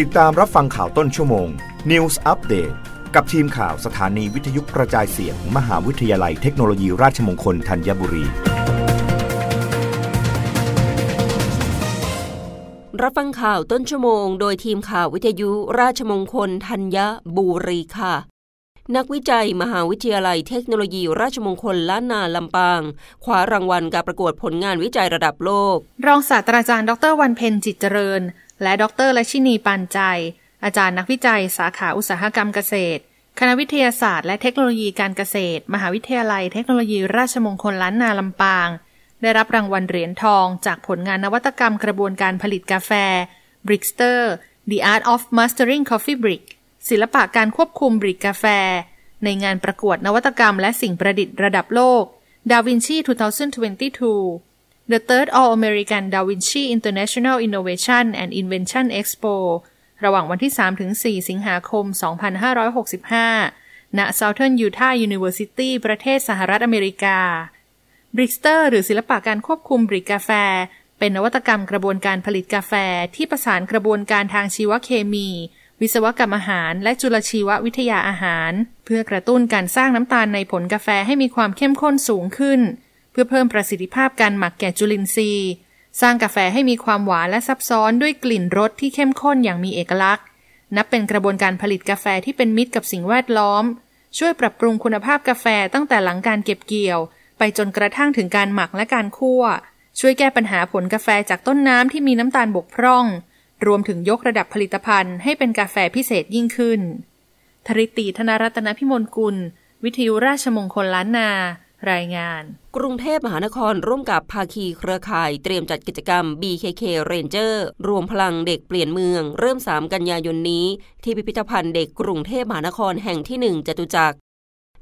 ติดตามรับฟังข่าวต้นชั่วโมง News Update กับทีมข่าวสถานีวิทยุกระจายเสียงมหาวิทยาลัยเทคโนโลยีราชมงคลธัญบุรี รับฟังข่าวต้นชั่วโมง โดยทีมข่าววิทยุราชมงคลธัญบุรีค่ะนักวิจัยมหาวิทยาลัยเทคโนโลยีราชมงคลล้านนาลำปางคว้ารางวัลการประกวดผลงานวิจัยระดับโลก รองศาสตราจารย์ ดรวันเพ็ญจิตเจริญ และดรละชินีปานใจ อาจารย์นักวิจัยสาขาอุตสาหกรรมเกษตร คณะวิทยาศาสตร์และเทคโนโลยีการเกษตร มหาวิทยาลัยเทคโนโลยีราชมงคลล้านนาลำปาง ได้รับรางวัลเหรียญทอง จากผลงานนวัตกรรมกระบวนการผลิตกาแฟ Brickster The Art of Mastering Coffee Brick ศิลปะการควบคุมบริกกาแฟ ในงานประกวดนวัตกรรมและสิ่งประดิษฐ์ระดับโลก Da Vinci 2022 The Third All American Da Vinci International Innovation and Invention Expo ระหว่างวันที่ 3-4 สิงหาคม 2565 ณ Southern Utah University ประเทศสหรัฐอเมริกา Brickster หรือศิลปะการควบคุมบริกกาแฟ เป็นนวัตกรรมกระบวนการผลิตกาแฟที่ประสานกระบวนการทางชีวเคมี วิศวกรรมอาหาร และจุลชีววิทยาอาหาร เพื่อกระตุ้นการสร้างน้ำตาลในผลกาแฟให้มีความเข้มข้นสูงขึ้น เพื่อเพิ่มประสิทธิภาพการหมักแก่จุลินทรีย์ สร้างกาแฟให้มีความหวานและซับซ้อนด้วยกลิ่นรสที่เข้มข้นอย่างมีเอกลักษณ์ นับเป็นกระบวนการผลิตกาแฟที่เป็นมิตรกับสิ่งแวดล้อม ช่วยปรับปรุงคุณภาพกาแฟตั้งแต่หลังการเก็บเกี่ยว ไปจนกระทั่งถึงการหมักและการคั่ว ช่วยแก้ปัญหาผลกาแฟจากต้นน้ำที่มีน้ำตาลบกพร่อง รวมถึงยกระดับผลิตภัณฑ์ให้เป็นกาแฟพิเศษยิ่งขึ้นธริติธนรัตนพิมลกุล วิทยุราชมงคลล้านนา รายงาน กรุงเทพมหานครร่วมกับภาคีเครือข่ายเตรียมจัดกิจกรรม BKK Ranger รวมพลังเด็กเปลี่ยนเมือง เริ่ม 3 กันยายนนี้ ที่พิพิธภัณฑ์เด็กกรุงเทพมหานครแห่งที่ 1จตุจักร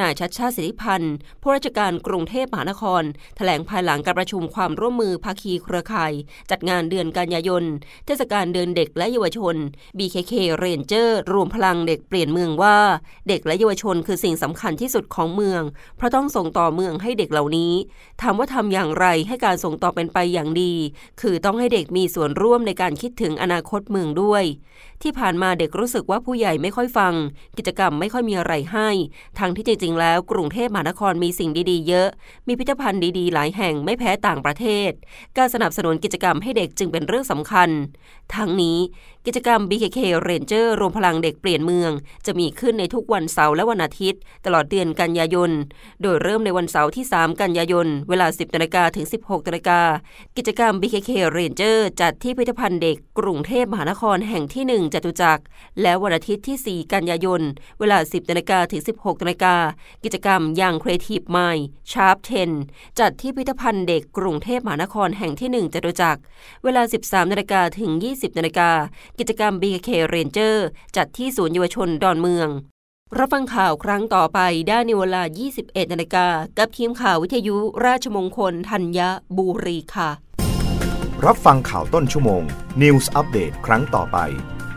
นายชัดชาติสิทธิพันธ์ผู้ราชการกรุงเทพมหานคร แถลงภายหลังการประชุมความร่วมมือภาคีเครือข่าย จัดงานเดือนกันยายน เทศกาลเดือนเด็กและเยาวชน BKK Ranger รวมพลังเด็กเปลี่ยนเมืองว่า เด็กและเยาวชนคือสิ่งสำคัญที่สุดของเมือง เพราะต้องส่งต่อเมืองให้เด็กเหล่านี้ถามว่าทำอย่างไรให้การส่งต่อเป็นไปอย่างดี คือต้องให้เด็กมีส่วนร่วมในการคิดถึงอนาคตเมืองด้วย ที่ผ่านมาเด็กรู้สึกว่าผู้ใหญ่ไม่ค่อยฟัง กิจกรรมไม่ค่อยมีอะไรให้ ทั้งที่จริงๆ แล้วกรุงเทพมหานครมีสิ่งดีๆ เยอะ มีพิพิธภัณฑ์ดีๆ หลายแห่งไม่แพ้ต่างประเทศ การสนับสนุนกิจกรรมให้เด็กจึงเป็นเรื่องสำคัญ ทั้งนี้กิจกรรม BKK Ranger รวมพลังเด็กเปลี่ยนเมือง จะมีขึ้นในทุกวันเสาร์และวันอาทิตย์ ตลอดเดือนกันยายน โดยเริ่มในวันเสาร์ที่ 3 กันยายน เวลา 10นาฬิกาถึง 16นาฬิกากิจกรรม BKK Ranger จัดที่พิพิธภัณฑ์เด็กกรุงเทพมหานครแห่งที่ 1จตุจักรและวันอาทิตย์ที่ 4 กันยายน เวลา 10นาฬิกาถึง 16นาฬิกากิจกรรมอย่าง Creative Mind Sharp 10 จัดที่พิพิธภัณฑ์เด็กกรุงเทพมหานครแห่งที่ 1จตุจักร เวลา 13นาฬิกาถึง 20นาฬิกากิจกรรม BKK Ranger จัดที่ศูนย์เยาวชนดอนเมือง รับฟังข่าวครั้งต่อไปได้ในเวลา 21นาฬิกากับทีมข่าววิทยุราชมงคลธัญบุรีค่ะ รับฟังข่าวต้นชั่วโมง News อัปเดตครั้งต่อไป